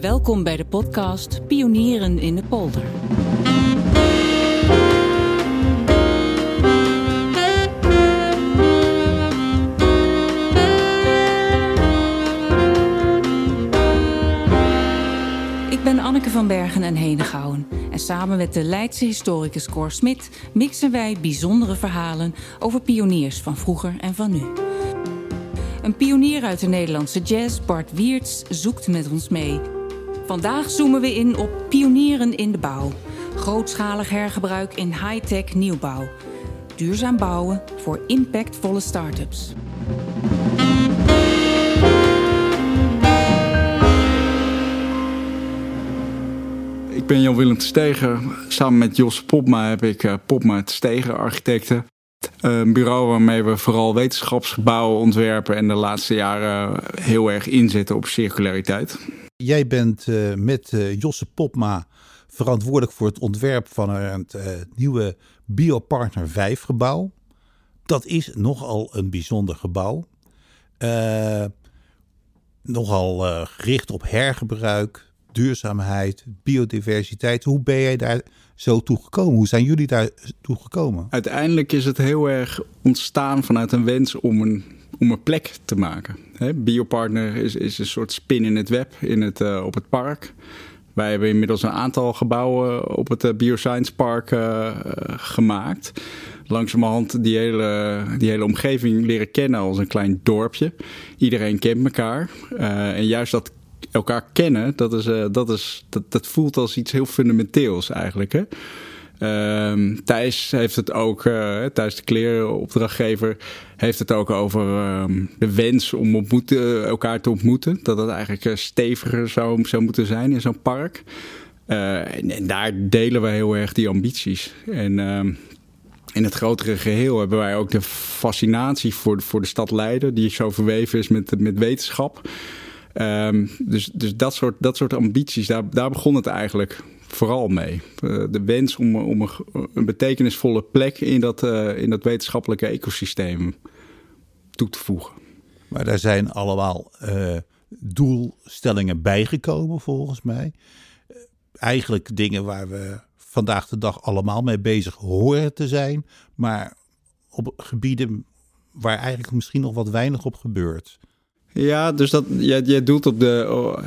Welkom bij de podcast Pionieren in de Polder. Ik ben Anneke van Bergen en Henegouwen. En samen met de Leidse historicus Cor Smit mixen wij bijzondere verhalen over pioniers van vroeger en van nu. Een pionier uit de Nederlandse jazz, Bart Wiertz, zoekt met ons mee. Vandaag zoomen we in op pionieren in de bouw. Grootschalig hergebruik in high-tech nieuwbouw. Duurzaam bouwen voor impactvolle start-ups. Ik ben Jan-Willem Stegen. Samen met Jos Popma heb ik uh, Popma Stegen Architecten. Een bureau waarmee we vooral wetenschapsgebouwen ontwerpen en de laatste jaren heel erg inzetten op circulariteit. Jij bent uh, met uh, Josse Popma verantwoordelijk voor het ontwerp van het uh, nieuwe Biopartner 5 gebouw. Dat is nogal een bijzonder gebouw. nogal gericht op hergebruik, duurzaamheid, biodiversiteit. Hoe ben jij daar zo toe gekomen? Hoe zijn jullie daar toe gekomen? Uiteindelijk is het heel erg ontstaan vanuit een wens om een, om een plek te maken. Biopartner is, is een soort spin in het web in het, uh, op het park. Wij hebben inmiddels een aantal gebouwen op het uh, Bioscience Park uh, gemaakt. Langzamerhand die hele, die hele omgeving leren kennen als een klein dorpje. Iedereen kent elkaar. en juist dat elkaar kennen, dat, is, dat, is, dat, dat voelt als iets heel fundamenteels eigenlijk. Hè? Uh, Thijs heeft het ook, uh, Thijs de kleren opdrachtgever, heeft het ook over uh, de wens om elkaar te ontmoeten. Dat het eigenlijk steviger zou, moeten zijn in zo'n park. En, en, daar delen we heel erg die ambities. En ehm, in het grotere geheel hebben wij ook de fascinatie voor, voor de stad Leiden, die zo verweven is met, met wetenschap. Dus dus dat, soort, dat soort ambities, daar, daar begon het eigenlijk vooral mee. Uh, de wens om, om een, een, betekenisvolle plek in dat, uh, in dat wetenschappelijke ecosysteem toe te voegen. Maar daar zijn allemaal uh, doelstellingen bijgekomen volgens mij. Eigenlijk dingen waar we vandaag de dag allemaal mee bezig horen te zijn. Maar op gebieden waar eigenlijk misschien nog wat weinig op gebeurt. Ja, dus dat, jij, jij doelt op de, oh,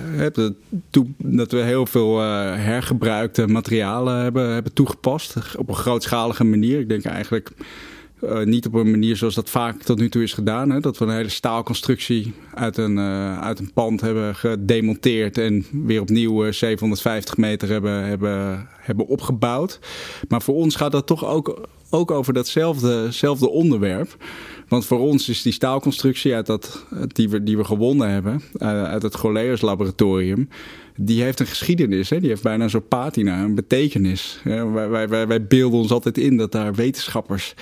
dat we heel veel uh, hergebruikte materialen hebben, hebben toegepast. Op een grootschalige manier. Ik denk eigenlijk uh, niet op een manier zoals dat vaak tot nu toe is gedaan. Hè? Dat we een hele staalconstructie uit een, uit een pand hebben gedemonteerd en weer opnieuw 750 meter hebben, hebben, hebben opgebouwd. Maar voor ons gaat dat toch ook, ook over datzelfde onderwerp. Want voor ons is die staalconstructie uit dat, die, we, die we gewonnen hebben, uh, uit het Goleus laboratorium, die heeft een geschiedenis. Hè? Die heeft bijna zo'n patina, een betekenis. wij, wij, wij, beelden ons altijd in dat daar wetenschappers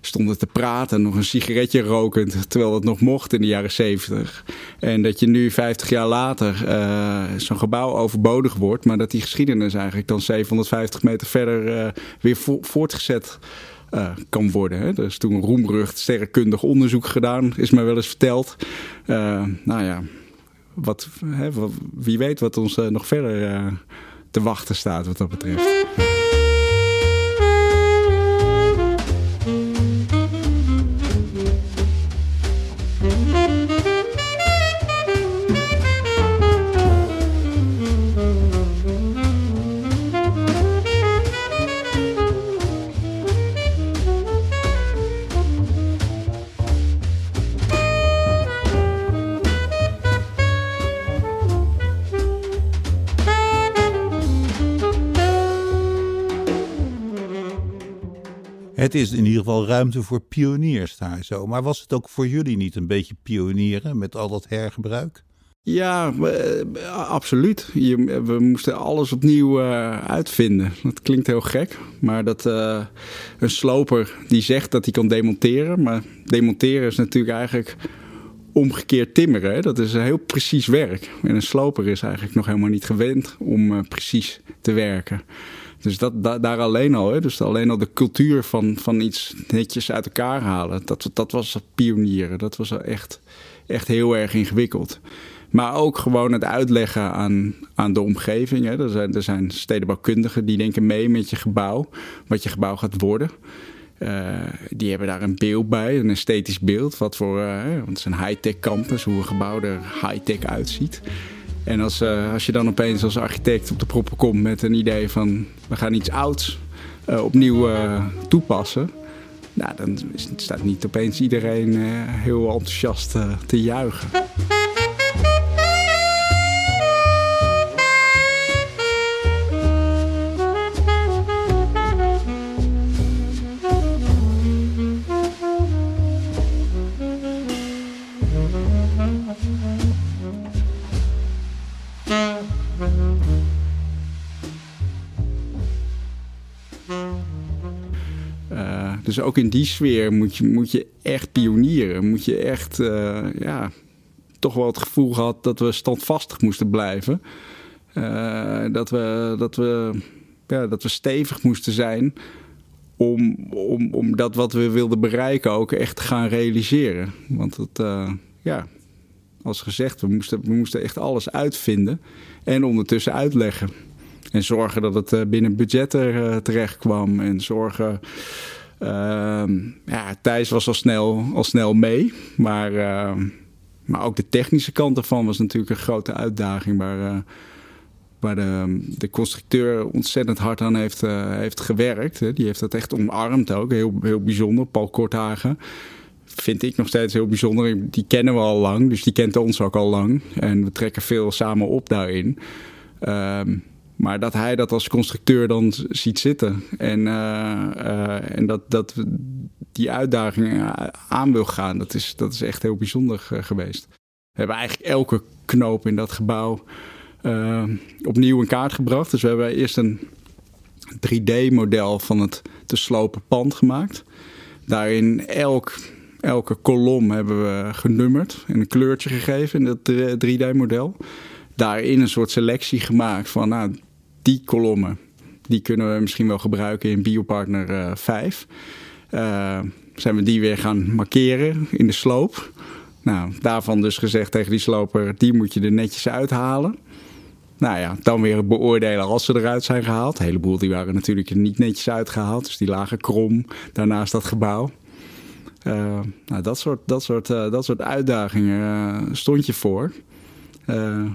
stonden te praten, nog een sigaretje rokend, terwijl het nog mocht in de jaren zeventig. En dat je nu, 50 jaar later, uh, zo'n gebouw overbodig wordt, maar dat die geschiedenis eigenlijk dan 750 meter verder uh, weer vo voortgezet uh, kan worden. Hè. Er is toen roemrucht sterrenkundig onderzoek gedaan, is mij wel eens verteld. Uh, nou ja, wat, hè, wie weet wat ons uh, nog verder te wachten staat wat dat betreft. Het is in ieder geval ruimte voor pioniers daar zo. Maar was het ook voor jullie niet een beetje pionieren met al dat hergebruik? Ja, absoluut. Je, we moesten alles opnieuw uh, uitvinden. Dat klinkt heel gek, maar dat uh, een sloper die zegt dat hij kan demonteren, maar demonteren is natuurlijk eigenlijk omgekeerd timmeren. Dat is heel precies werk. En een sloper is eigenlijk nog helemaal niet gewend om precies te werken. Dus dat, daar alleen al, dus alleen al de cultuur van, van iets netjes uit elkaar halen, dat, dat was pionieren. Dat was echt, echt heel erg ingewikkeld. Maar ook gewoon het uitleggen aan, aan de omgeving. Hè. Er, zijn, er zijn stedenbouwkundigen die denken mee met je gebouw, wat je gebouw gaat worden. Uh, die hebben daar een beeld bij, een esthetisch beeld. Wat voor, uh, want het is een high-tech campus, hoe een gebouw er high-tech uitziet. En als, uh, als je dan opeens als architect op de proppen komt met een idee van we gaan iets ouds opnieuw toepassen. Nou, dan staat niet opeens iedereen heel enthousiast te juichen. Dus ook in die sfeer moet je, moet je echt pionieren. Moet je echt, uh, ja, toch wel het gevoel gehad dat we standvastig moesten blijven. Uh, dat, we, dat, we, ja, dat we stevig moesten zijn om, om, om dat wat we wilden bereiken ook echt te gaan realiseren. Want het, uh, ja, als gezegd, we moesten, we moesten echt alles uitvinden en ondertussen uitleggen. En zorgen dat het binnen budget er terecht kwam. En zorgen ja, Thijs was al snel, al snel mee. Maar, ehm, maar ook de technische kant ervan was natuurlijk een grote uitdaging. Waar, uh, waar de, de constructeur ontzettend hard aan heeft, uh, heeft gewerkt. Die heeft dat echt omarmd ook. Heel, heel bijzonder. Paul Korthagen vind ik nog steeds heel bijzonder. Die kennen we al lang, dus die kent ons ook al lang. En we trekken veel samen op daarin. Um, maar dat hij dat als constructeur dan ziet zitten. En, uh, uh, en dat, dat die uitdaging aan wil gaan, dat is, dat is echt heel bijzonder geweest. We hebben eigenlijk elke knoop in dat gebouw opnieuw in kaart gebracht. Dus we hebben eerst een 3D-model van het te slopen pand gemaakt. Daarin elk, elke kolom hebben we genummerd en een kleurtje gegeven in dat 3D-model. Daarin een soort selectie gemaakt van, nou, die kolommen, die kunnen we misschien wel gebruiken in Biopartner uh, 5. Uh, zijn we die weer gaan markeren in de sloop. Nou, daarvan dus gezegd tegen die sloper, die moet je er netjes uithalen. Nou ja, dan weer beoordelen als ze eruit zijn gehaald. Een heleboel die waren natuurlijk niet netjes uitgehaald. Dus die lagen krom daarnaast dat gebouw. Uh, nou, dat soort, dat soort, dat soort uitdagingen stond je voor.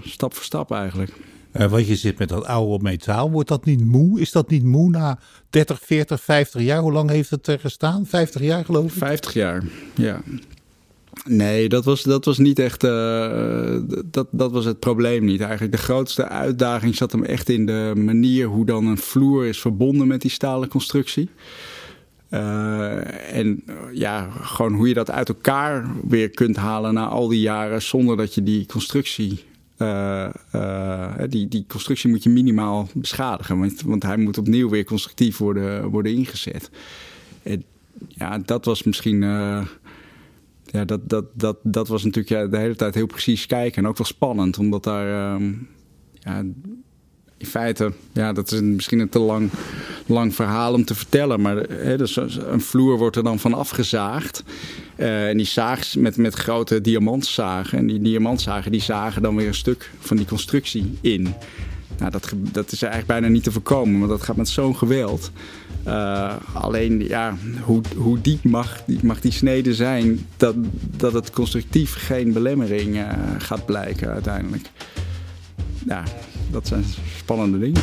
stap voor stap eigenlijk. Uh, want je zit met dat oude metaal. Wordt dat niet moe? Is dat niet moe na 30, 40, 50 jaar? Hoe lang heeft het er gestaan? 50 jaar geloof ik? 50 jaar, ja. Nee, dat was, dat was niet echt. Uh, dat, dat was het probleem niet. Eigenlijk de grootste uitdaging zat hem echt in de manier hoe dan een vloer is verbonden met die stalen constructie. Uh, en ja, gewoon hoe je dat uit elkaar weer kunt halen na al die jaren zonder dat je die constructie uh, uh, die, die constructie moet je minimaal beschadigen. Want, want hij moet opnieuw weer constructief worden, worden ingezet. En, ja, dat was misschien. Uh, ja, dat, dat, dat, dat was natuurlijk ja, de hele tijd heel precies kijken. En ook wel spannend, omdat daar. ja, in feite, ja, dat is misschien een te lang, lang verhaal om te vertellen. Maar hè, dus een vloer wordt er dan van afgezaagd. Uh, en die zaag met, met grote diamantzagen. En die diamantzagen die zagen dan weer een stuk van die constructie in. Nou, dat, dat is eigenlijk bijna niet te voorkomen, want dat gaat met zo'n geweld. Uh, alleen, ja, hoe, hoe diep mag, mag die snede zijn dat, dat het constructief geen belemmering uh, gaat blijken uiteindelijk. Ja, dat zijn spannende dingen.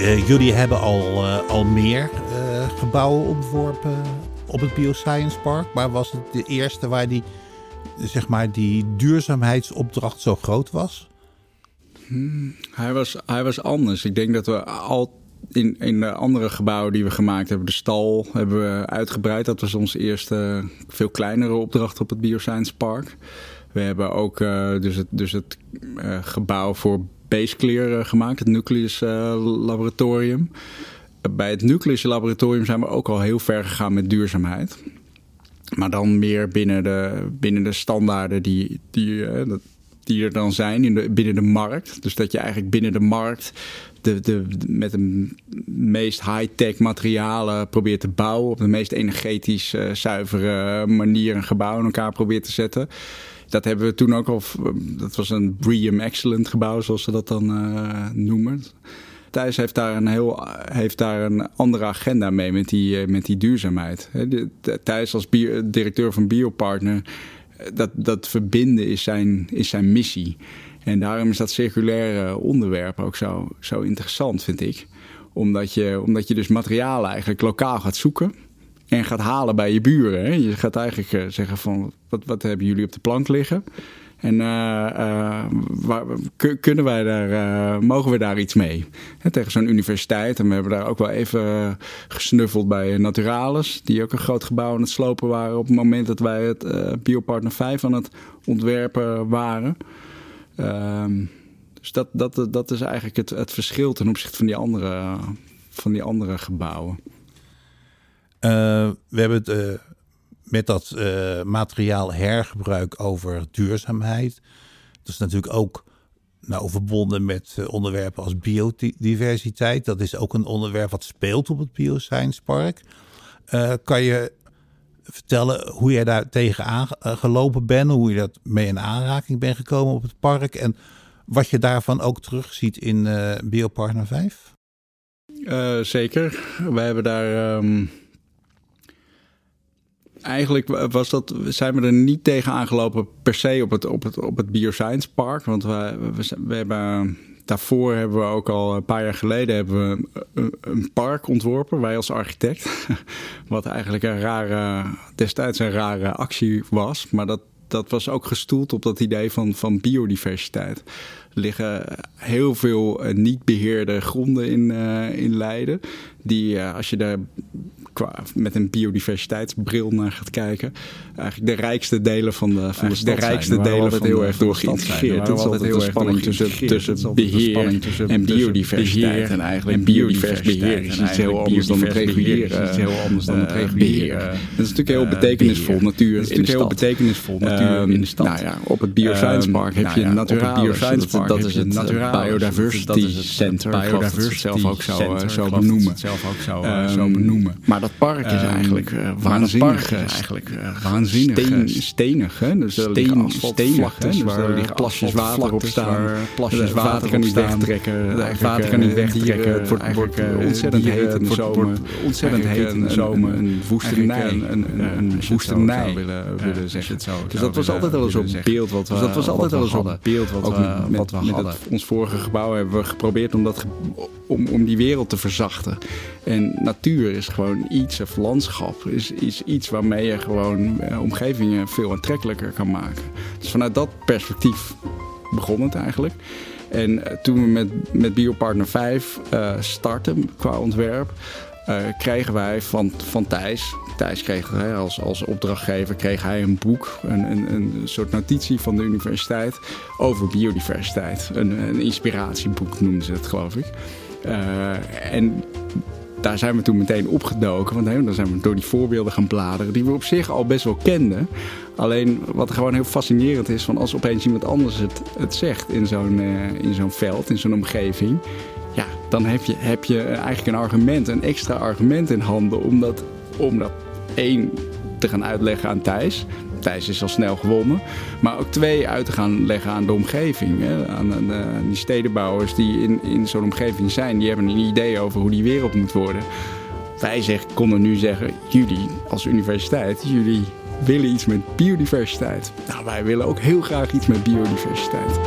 Jullie hebben al, uh, al meer uh, gebouwen ontworpen op het Bioscience Park. Maar was het de eerste waar die, zeg maar, die duurzaamheidsopdracht zo groot was? Hmm, hij, was hij was anders. Ik denk dat we al in, in de andere gebouwen die we gemaakt hebben, de stal hebben we uitgebreid. Dat was onze eerste veel kleinere opdracht op het Bioscience Park. We hebben ook dus het, dus het gebouw voor Baseclear gemaakt, het Nucleus Laboratorium. bij het Nucleus Laboratorium zijn we ook al heel ver gegaan met duurzaamheid. Maar dan meer binnen de, binnen de standaarden die, die, die er dan zijn in de, binnen de markt. Dus dat je eigenlijk binnen de markt de, de, met de meest high-tech materialen probeert te bouwen. Op de meest energetisch uh, zuivere manier een gebouw in elkaar probeert te zetten. Dat hebben we toen ook al. Dat was een BREEAM Excellent gebouw, zoals ze dat dan uh, noemen. Thijs heeft daar een heel heeft daar een andere agenda mee met die, met die duurzaamheid. Thijs als directeur van Biopartner dat, dat verbinden is zijn, is zijn missie. En daarom is dat circulaire onderwerp ook zo, zo interessant, vind ik. Omdat je, omdat je dus materialen eigenlijk lokaal gaat zoeken en gaat halen bij je buren. Hè? Je gaat eigenlijk eh, zeggen van, wat, wat hebben jullie op de plank liggen? En uh, waar, kunnen wij daar, mogen we daar iets mee? tegen zo'n universiteit. En we hebben daar ook wel even gesnuffeld bij Naturalis. Die ook een groot gebouw aan het slopen waren. op het moment dat wij het Biopartner 5 aan het ontwerpen waren. Ehm, dus dat, dat, dat is eigenlijk het, het verschil ten opzichte van die andere, van die andere gebouwen. We hebben het met dat uh, materiaal hergebruik over duurzaamheid. Dat is natuurlijk ook nou, verbonden met uh, onderwerpen als biodiversiteit. Dat is ook een onderwerp wat speelt op het Bioscience Park. Uh, kan je vertellen hoe jij daar tegenaan gelopen bent, hoe je dat mee in aanraking bent gekomen op het park en wat je daarvan ook terugziet in Biopartner 5? zeker. Wij hebben daar. Um Eigenlijk was dat, zijn we er niet tegen aangelopen per se op het, op het, op het Bioscience Park. Want we, we, we hebben, daarvoor hebben we ook al een paar jaar geleden hebben we een, park ontworpen, wij als architect. Wat eigenlijk een rare, destijds een rare actie was. Maar dat, dat was ook gestoeld op dat idee van, van biodiversiteit. Er liggen heel veel uh, niet beheerde gronden in, uh, in Leiden. Die, uh, als je daar met een biodiversiteitsbril naar gaat kijken. Eigenlijk de rijkste delen van de, van de, de rijkste zijn. delen van heel erg door geïntegreerd. Het is altijd heel erg spanning tussen, tussen beheer en biodiversiteit. En eigenlijk biodiversiteit beheer is iets heel anders dan het reguleren. is heel anders dan het reguleren. Dat is natuurlijk heel betekenisvol natuur de stad. heel betekenisvol natuur in de stad. Nou ja, op het Bioscience Park heb je Naturalis. Dat is het Biodiversity Center. Biodiversity zelf ook zo benoemen. Zelf ook zo benoemen. Maar dat park is ehm, eigenlijk uh, waanzinnig. Is eigenlijk uh, waanzinnig. Steen, stenig, hè? Dus steen, stenig, hè? Dus waar liggen plasjes water op staan. Plasjes water kan niet wegtrekken. Water kan niet wegtrekken. Het wordt, ontzettend heet in de zomer. Ontzettend heet in de zomer. Een woestenij. Een woestenij willen zeggen. Dus dat was altijd al eens op beeld wat we Dat was altijd al op beeld wat we met ons vorige gebouw hebben we geprobeerd om dat om, om die wereld te verzachten. En natuur is gewoon iets, of landschap, is, is iets waarmee je gewoon eh, omgevingen veel aantrekkelijker kan maken. Dus vanuit dat perspectief begon het eigenlijk. En eh, toen we met, met Biopartner 5 uh, eh, startten qua ontwerp, kregen wij van, van Thijs, Thijs kreeg hè, als, als opdrachtgever, kreeg hij een boek, een, een, een soort notitie van de universiteit over biodiversiteit. Een, een inspiratieboek noemden ze het, geloof ik. Uh, en daar zijn we toen meteen opgedoken. Want hè, dan zijn we door die voorbeelden gaan bladeren, die we op zich al best wel kenden. Alleen wat gewoon heel fascinerend is, van als opeens iemand anders het, het zegt in zo'n uh, in zo'n veld, in zo'n omgeving. Dan heb je, heb je eigenlijk een argument, een extra argument in handen om dat, om dat één te gaan uitleggen aan Thijs. Thijs is al snel gewonnen. Maar ook twee uit te gaan leggen aan de omgeving. Hè? Aan, aan, aan, die stedenbouwers die in, in zo'n omgeving zijn. Die hebben een idee over hoe die wereld moet worden. Wij zeg, konden nu zeggen, jullie als universiteit, jullie willen iets met biodiversiteit. Nou, wij willen ook heel graag iets met biodiversiteit.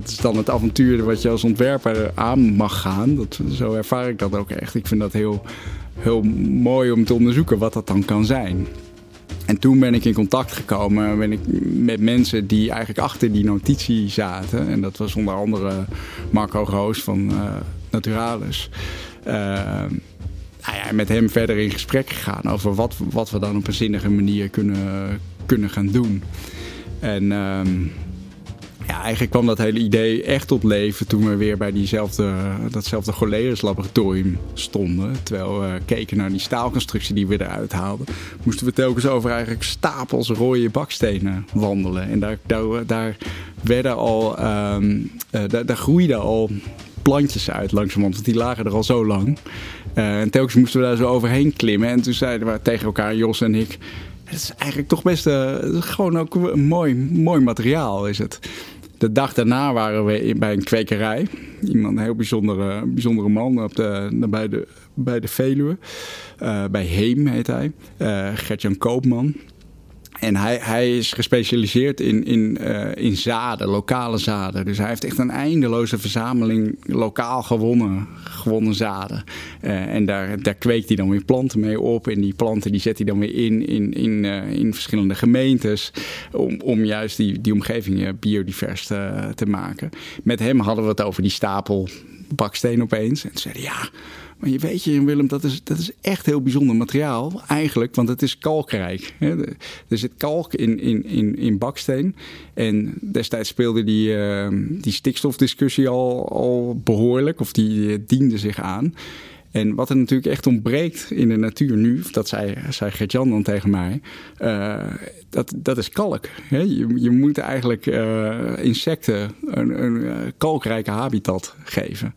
Dat is dan het avontuur wat je als ontwerper aan mag gaan. Dat, zo ervaar ik dat ook echt. Ik vind dat heel, heel mooi om te onderzoeken wat dat dan kan zijn. En toen ben ik in contact gekomen ben ik met mensen die eigenlijk achter die notitie zaten. En dat was onder andere Marco Roos van uh, Naturalis. Uh, nou met hem verder in gesprek gegaan over wat, wat we dan op een zinnige manier kunnen, kunnen gaan doen. En ehm, ja, eigenlijk kwam dat hele idee echt tot leven toen we weer bij diezelfde, datzelfde Goleus laboratorium stonden. Terwijl we keken naar die staalconstructie die we eruit haalden. Moesten we telkens over eigenlijk stapels rode bakstenen wandelen. En daar, daar, daar werden al, um, daar, daar groeiden al plantjes uit langzamerhand, want die lagen er al zo lang. Uh, en telkens moesten we daar zo overheen klimmen. En toen zeiden we tegen elkaar, Jos en ik... Het is eigenlijk toch best uh, gewoon ook mooi, mooi materiaal is het. De dag daarna waren we bij een kwekerij. Iemand, een heel bijzondere, bijzondere man op de, bij, de, bij de Veluwe. Uh, bij Heem heet hij. Uh, Gertjan Koopman. En hij, hij is gespecialiseerd in, in, uh, in zaden, lokale zaden. Dus hij heeft echt een eindeloze verzameling lokaal gewonnen, gewonnen zaden. Uh, en daar, daar kweekt hij dan weer planten mee op. En die planten die zet hij dan weer in, in, in, uh, in verschillende gemeentes. Om, om juist die, die omgeving biodivers te, maken. Met hem hadden we het over die stapel baksteen opeens. En toen zei hij, ja... Maar je weet je, Willem, dat is, dat is echt heel bijzonder materiaal eigenlijk, want het is kalkrijk. Hè. Er zit kalk in, in, in, in baksteen. En destijds speelde die, uh, die stikstofdiscussie al, al behoorlijk, of die diende zich aan. En wat er natuurlijk echt ontbreekt in de natuur nu, dat zei, zei Gert-Jan dan tegen mij, uh, dat, dat is kalk. Je, je moet eigenlijk uh, insecten een, een kalkrijke habitat geven.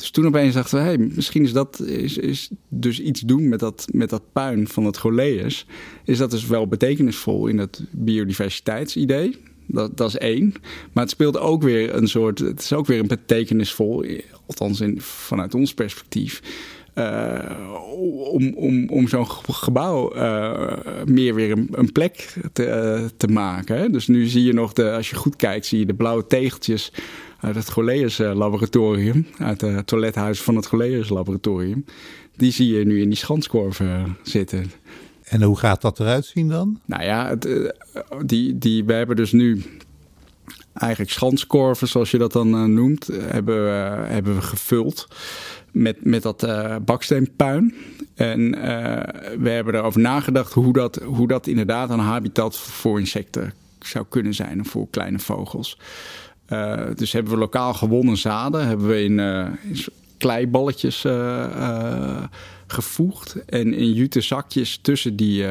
Dus toen opeens dachten we, hey, misschien is dat is, is dus iets doen met dat, met dat puin van het Goleus. Is dat dus wel betekenisvol in het biodiversiteitsidee. Dat, dat is één. Maar het speelt ook weer een soort. Het is ook weer een betekenisvol, althans in, vanuit ons perspectief. Uh, om, om, om zo'n gebouw uh, meer weer een, een plek te, uh, te maken. Dus nu zie je nog, de, als je goed kijkt, zie je de blauwe tegeltjes uit het Goleus laboratorium. Uit het toilethuis van het Goleus laboratorium. Die zie je nu in die schanskorven zitten. En hoe gaat dat eruit zien dan? Nou ja, het, die, die, we hebben dus nu eigenlijk schanskorven, zoals je dat dan noemt, hebben, hebben we gevuld met, met dat uh, baksteenpuin. En uh, we hebben erover nagedacht hoe dat, hoe dat inderdaad een habitat voor insecten zou kunnen zijn. Of voor kleine vogels. Uh, dus hebben we lokaal gewonnen zaden. Hebben we in, in kleiballetjes gevoegd. En in jute zakjes tussen die,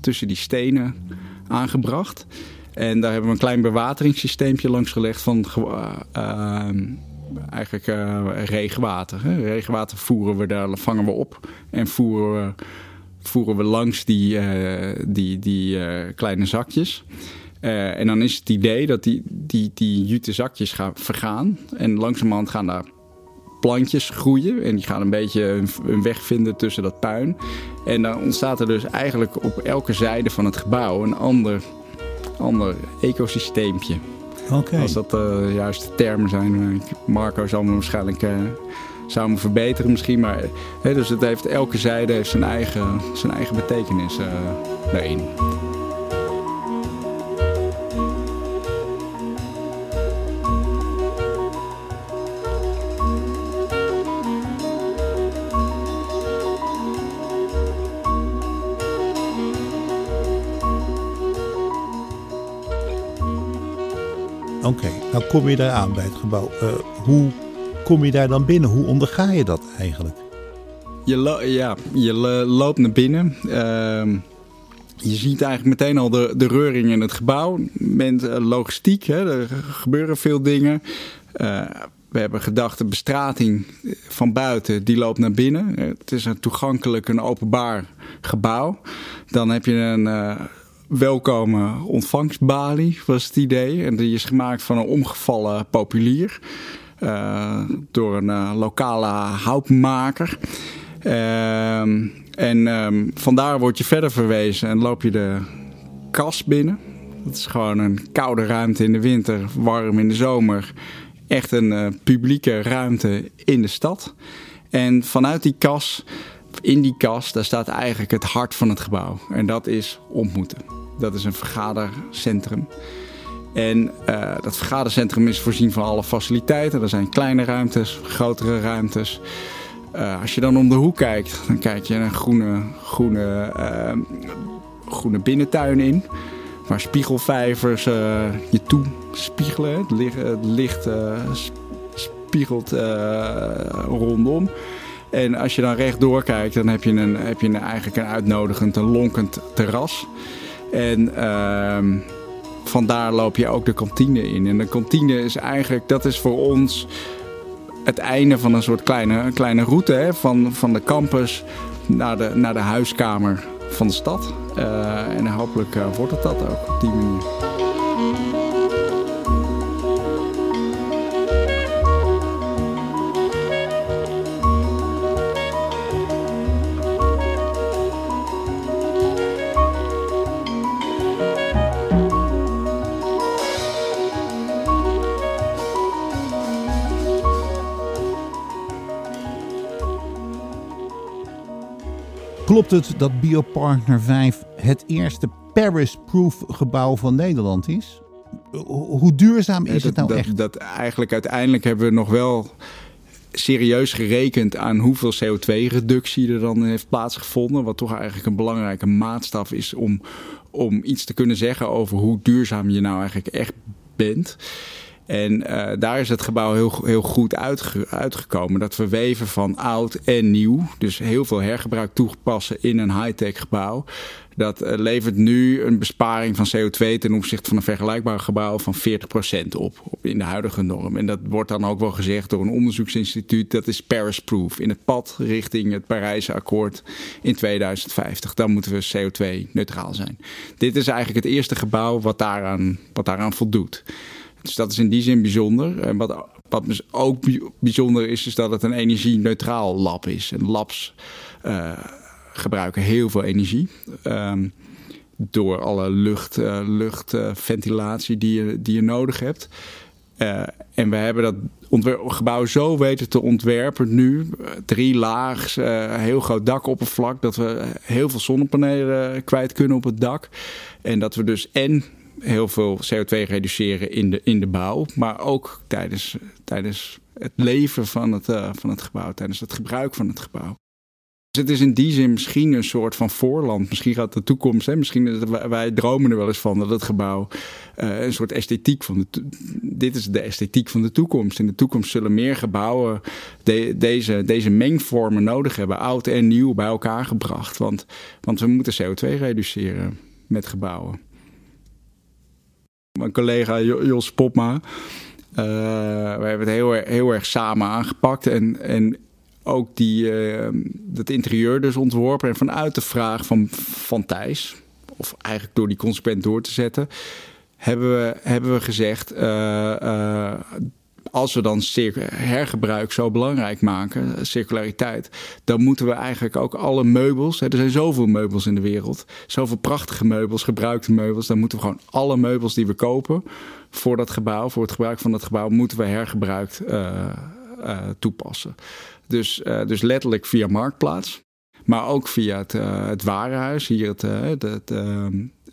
tussen die stenen aangebracht. En daar hebben we een klein bewateringssysteempje langs gelegd van eigenlijk regenwater. Hè. Regenwater voeren we daar, vangen we op en voeren we, voeren we langs die, die, die kleine zakjes. En dan is het idee dat die, die, die jute zakjes gaan vergaan. En langzamerhand gaan daar plantjes groeien. En die gaan een beetje een weg vinden tussen dat puin. En dan ontstaat er dus eigenlijk op elke zijde van het gebouw een ander, ander ecosysteempje. Okay. Als dat de uh, juiste termen zijn. Marco zal me waarschijnlijk uh, zou me verbeteren misschien. Maar, hè, dus het heeft, elke zijde heeft zijn eigen, zijn eigen betekenis uh, daarin. Oké, okay, nou kom je daar aan bij het gebouw. Uh, hoe kom je daar dan binnen? Hoe onderga je dat eigenlijk? Je, ja, je loopt naar binnen. Uh, je ziet eigenlijk meteen al de, de reuring in het gebouw. Met uh, logistiek, hè, er gebeuren veel dingen. Uh, we hebben gedacht, de bestrating van buiten, die loopt naar binnen. Het is een toegankelijk, een openbaar gebouw. Dan heb je een welkome ontvangstbalie, was het idee. En die is gemaakt van een omgevallen populier. Uh, door een uh, lokale houtmaker. Uh, en um, vandaar word je verder verwezen en loop je de kas binnen. Dat is gewoon een koude ruimte in de winter, warm in de zomer. Echt een uh, publieke ruimte in de stad. En vanuit die kas in die kast, daar staat eigenlijk het hart van het gebouw. En dat is ontmoeten. Dat is een vergadercentrum. En uh, dat vergadercentrum is voorzien van alle faciliteiten. Er zijn kleine ruimtes, grotere ruimtes. Uh, als je dan om de hoek kijkt, dan kijk je een groene, groene, uh, groene binnentuin in. Waar spiegelvijvers je toespiegelen. Het licht, het licht spiegelt rondom. En als je dan rechtdoor kijkt, dan heb je, een, heb je een, eigenlijk een uitnodigend, een lonkend terras. En ehm, vandaar loop je ook de kantine in. En de kantine is eigenlijk, dat is voor ons het einde van een soort kleine, kleine route. Hè? Van, van de campus naar de, naar de huiskamer van de stad. Uh, en hopelijk uh, wordt het dat ook op die manier. Klopt het dat Biopartner 5 het eerste Paris-proof gebouw van Nederland is? Hoe duurzaam is het nou dat, echt? Dat eigenlijk uiteindelijk hebben we nog wel serieus gerekend aan hoeveel CO2-reductie er dan heeft plaatsgevonden. Wat toch eigenlijk een belangrijke maatstaf is om, om iets te kunnen zeggen over hoe duurzaam je nou eigenlijk echt bent. En uh, daar is het gebouw heel, heel goed uitge uitgekomen. Dat we weven van oud en nieuw. Dus heel veel hergebruik toepassen in een high-tech gebouw. Dat uh, levert nu een besparing van CO2 ten opzichte van een vergelijkbaar gebouw van 40% op, op. In de huidige norm. En dat wordt dan ook wel gezegd door een onderzoeksinstituut. Dat is Paris-proof. In het pad richting het Parijse akkoord in 2050. Dan moeten we CO2-neutraal zijn. Dit is eigenlijk het eerste gebouw wat daaraan, wat daaraan voldoet. Dus dat is in die zin bijzonder. En wat, wat dus ook bijzonder is, is dat het een energie-neutraal lab is. En labs uh, gebruiken heel veel energie. Um, door alle uh, luchtventilatie die, je, die je nodig hebt. En we hebben dat gebouw zo weten te ontwerpen nu. Drie laags, heel groot dakoppervlak. Dat we heel veel zonnepanelen kwijt kunnen op het dak. En dat we dus en heel veel CO2 reduceren in de, in de bouw, maar ook tijdens, tijdens het leven van het, uh, van het gebouw, tijdens het gebruik van het gebouw. Dus het is in die zin misschien een soort van voorland. Misschien gaat de toekomst, hè, misschien wij dromen er wel eens van dat het gebouw uh, een soort esthetiek van de. Dit is de esthetiek van de toekomst. In de toekomst zullen meer gebouwen de, deze, deze mengvormen nodig hebben, oud en nieuw bij elkaar gebracht. Want, want we moeten CO2 reduceren met gebouwen mijn collega Jos Popma. Uh, we hebben het heel, heel erg samen aangepakt. En, en ook die, uh, dat interieur dus ontworpen. En vanuit de vraag van, van Thijs, of eigenlijk door die consequent door te zetten, hebben we, hebben we gezegd. Uh, als we dan hergebruik zo belangrijk maken, circulariteit, dan moeten we eigenlijk ook alle meubels, er zijn zoveel meubels in de wereld, zoveel prachtige meubels, gebruikte meubels, dan moeten we gewoon alle meubels die we kopen voor dat gebouw, voor het gebruik van dat gebouw, moeten we hergebruikt uh, uh, toepassen. Dus, uh, dus letterlijk via Marktplaats, maar ook via het, het warenhuis, hier het, het, het,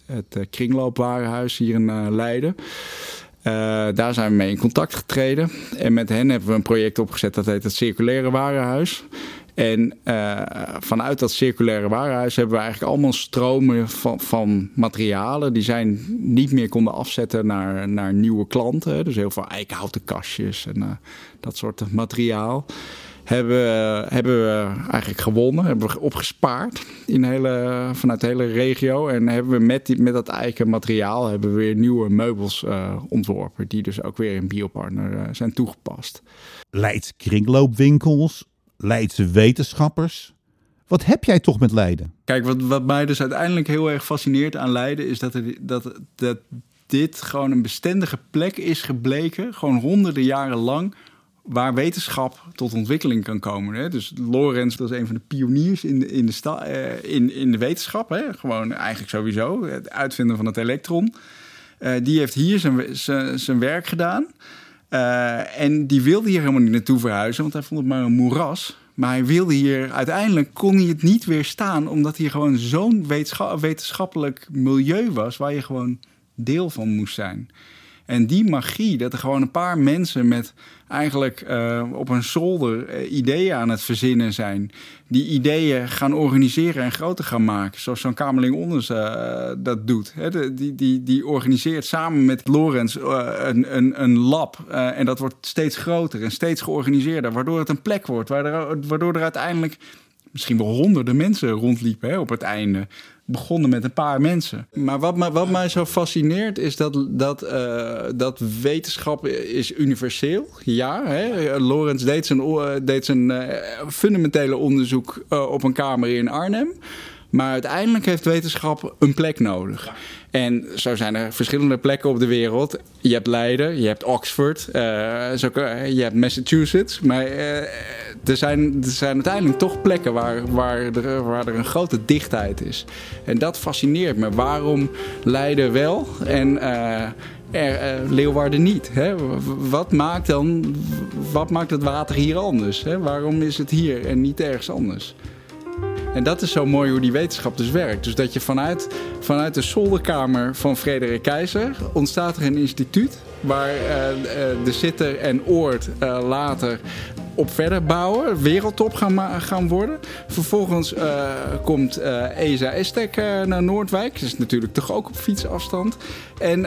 het kringloopwarenhuis hier in Leiden. Uh, daar zijn we mee in contact getreden. En met hen hebben we een project opgezet dat heet het Circulaire Warenhuis. En uh, vanuit dat circulaire warenhuis hebben we eigenlijk allemaal stromen van, van materialen die zij niet meer konden afzetten naar, naar nieuwe klanten. Dus heel veel eikenhouten kastjes en uh, dat soort materiaal hebben, hebben we eigenlijk gewonnen. Hebben we opgespaard in hele, vanuit de hele regio. En hebben we met, die, met dat eiken materiaal hebben we weer nieuwe meubels uh, ontworpen. Die dus ook weer in Biopartner uh, zijn toegepast. Leidse kringloopwinkels, Leidse wetenschappers. Wat heb jij toch met Leiden? Kijk, wat, wat mij dus uiteindelijk heel erg fascineert aan Leiden... is dat, er, dat, dat dit gewoon een bestendige plek is gebleken... gewoon honderden jaren lang waar wetenschap tot ontwikkeling kan komen. Hè? Dus Lorenz was een van de pioniers in de, in de, uh, in, in de wetenschap. Hè? Gewoon eigenlijk sowieso. Het uitvinden van het elektron. Uh, die heeft hier zijn, zijn, werk gedaan. Uh, en die wilde hier helemaal niet naartoe verhuizen, want hij vond het maar een moeras. Maar hij wilde hier, uiteindelijk kon hij het niet weerstaan, omdat hier gewoon zo'n wetenschappelijk milieu was waar je gewoon deel van moest zijn. En die magie, dat er gewoon een paar mensen met eigenlijk uh, op een zolder uh, ideeën aan het verzinnen zijn. Die ideeën gaan organiseren en groter gaan maken. Zoals zo'n Kamerling Onders uh, dat doet. Die, die, die organiseert samen met Lorenz een, een, een lab. en dat wordt steeds groter en steeds georganiseerder. Waardoor het een plek wordt. Waardoor, waardoor er uiteindelijk misschien wel honderden mensen rondliepen hè, op het einde begonnen met een paar mensen. Maar wat, mij, wat mij zo fascineert is dat, dat, uh, dat wetenschap is universeel. Ja, hè? Lorenz deed zijn, deed zijn uh, fundamentele onderzoek uh, op een kamer in Arnhem. Maar uiteindelijk heeft wetenschap een plek nodig. En zo zijn er verschillende plekken op de wereld. Je hebt Leiden, je hebt Oxford, uh, zo, je hebt Massachusetts. Maar uh, er, zijn, er zijn uiteindelijk toch plekken waar, waar, er, een grote dichtheid is. En dat fascineert me. Waarom Leiden wel en er, Leeuwarden niet? Hè? Wat maakt dan wat maakt het water hier anders? Hè? Waarom is het hier en niet ergens anders? En dat is zo mooi hoe die wetenschap dus werkt. Dus dat je vanuit, vanuit de zolderkamer van Frederik Keizer ontstaat er een instituut waar de zitter en oord uh, later op verder bouwen, wereldtop gaan, gaan worden. Vervolgens komt uh, ESA Estek uh, naar Noordwijk. Dat is natuurlijk toch ook op fietsafstand. En,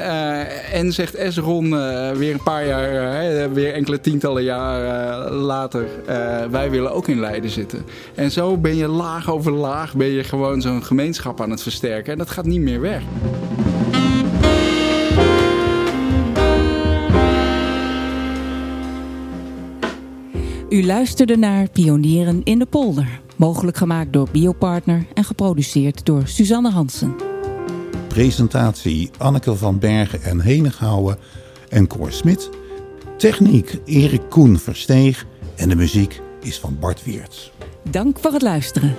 en zegt Esron weer een paar jaar, weer enkele tientallen jaren later, wij willen ook in Leiden zitten. En zo ben je laag over laag, ben je gewoon zo'n gemeenschap aan het versterken. En dat gaat niet meer weg. U luisterde naar Pionieren in de Polder. Mogelijk gemaakt door Biopartner en geproduceerd door Suzanne Hansen. Presentatie Anneke van Bergen en Henegouwen en Cor Smit. Techniek Erik Koen Versteeg en de muziek is van Bart Weerts. Dank voor het luisteren.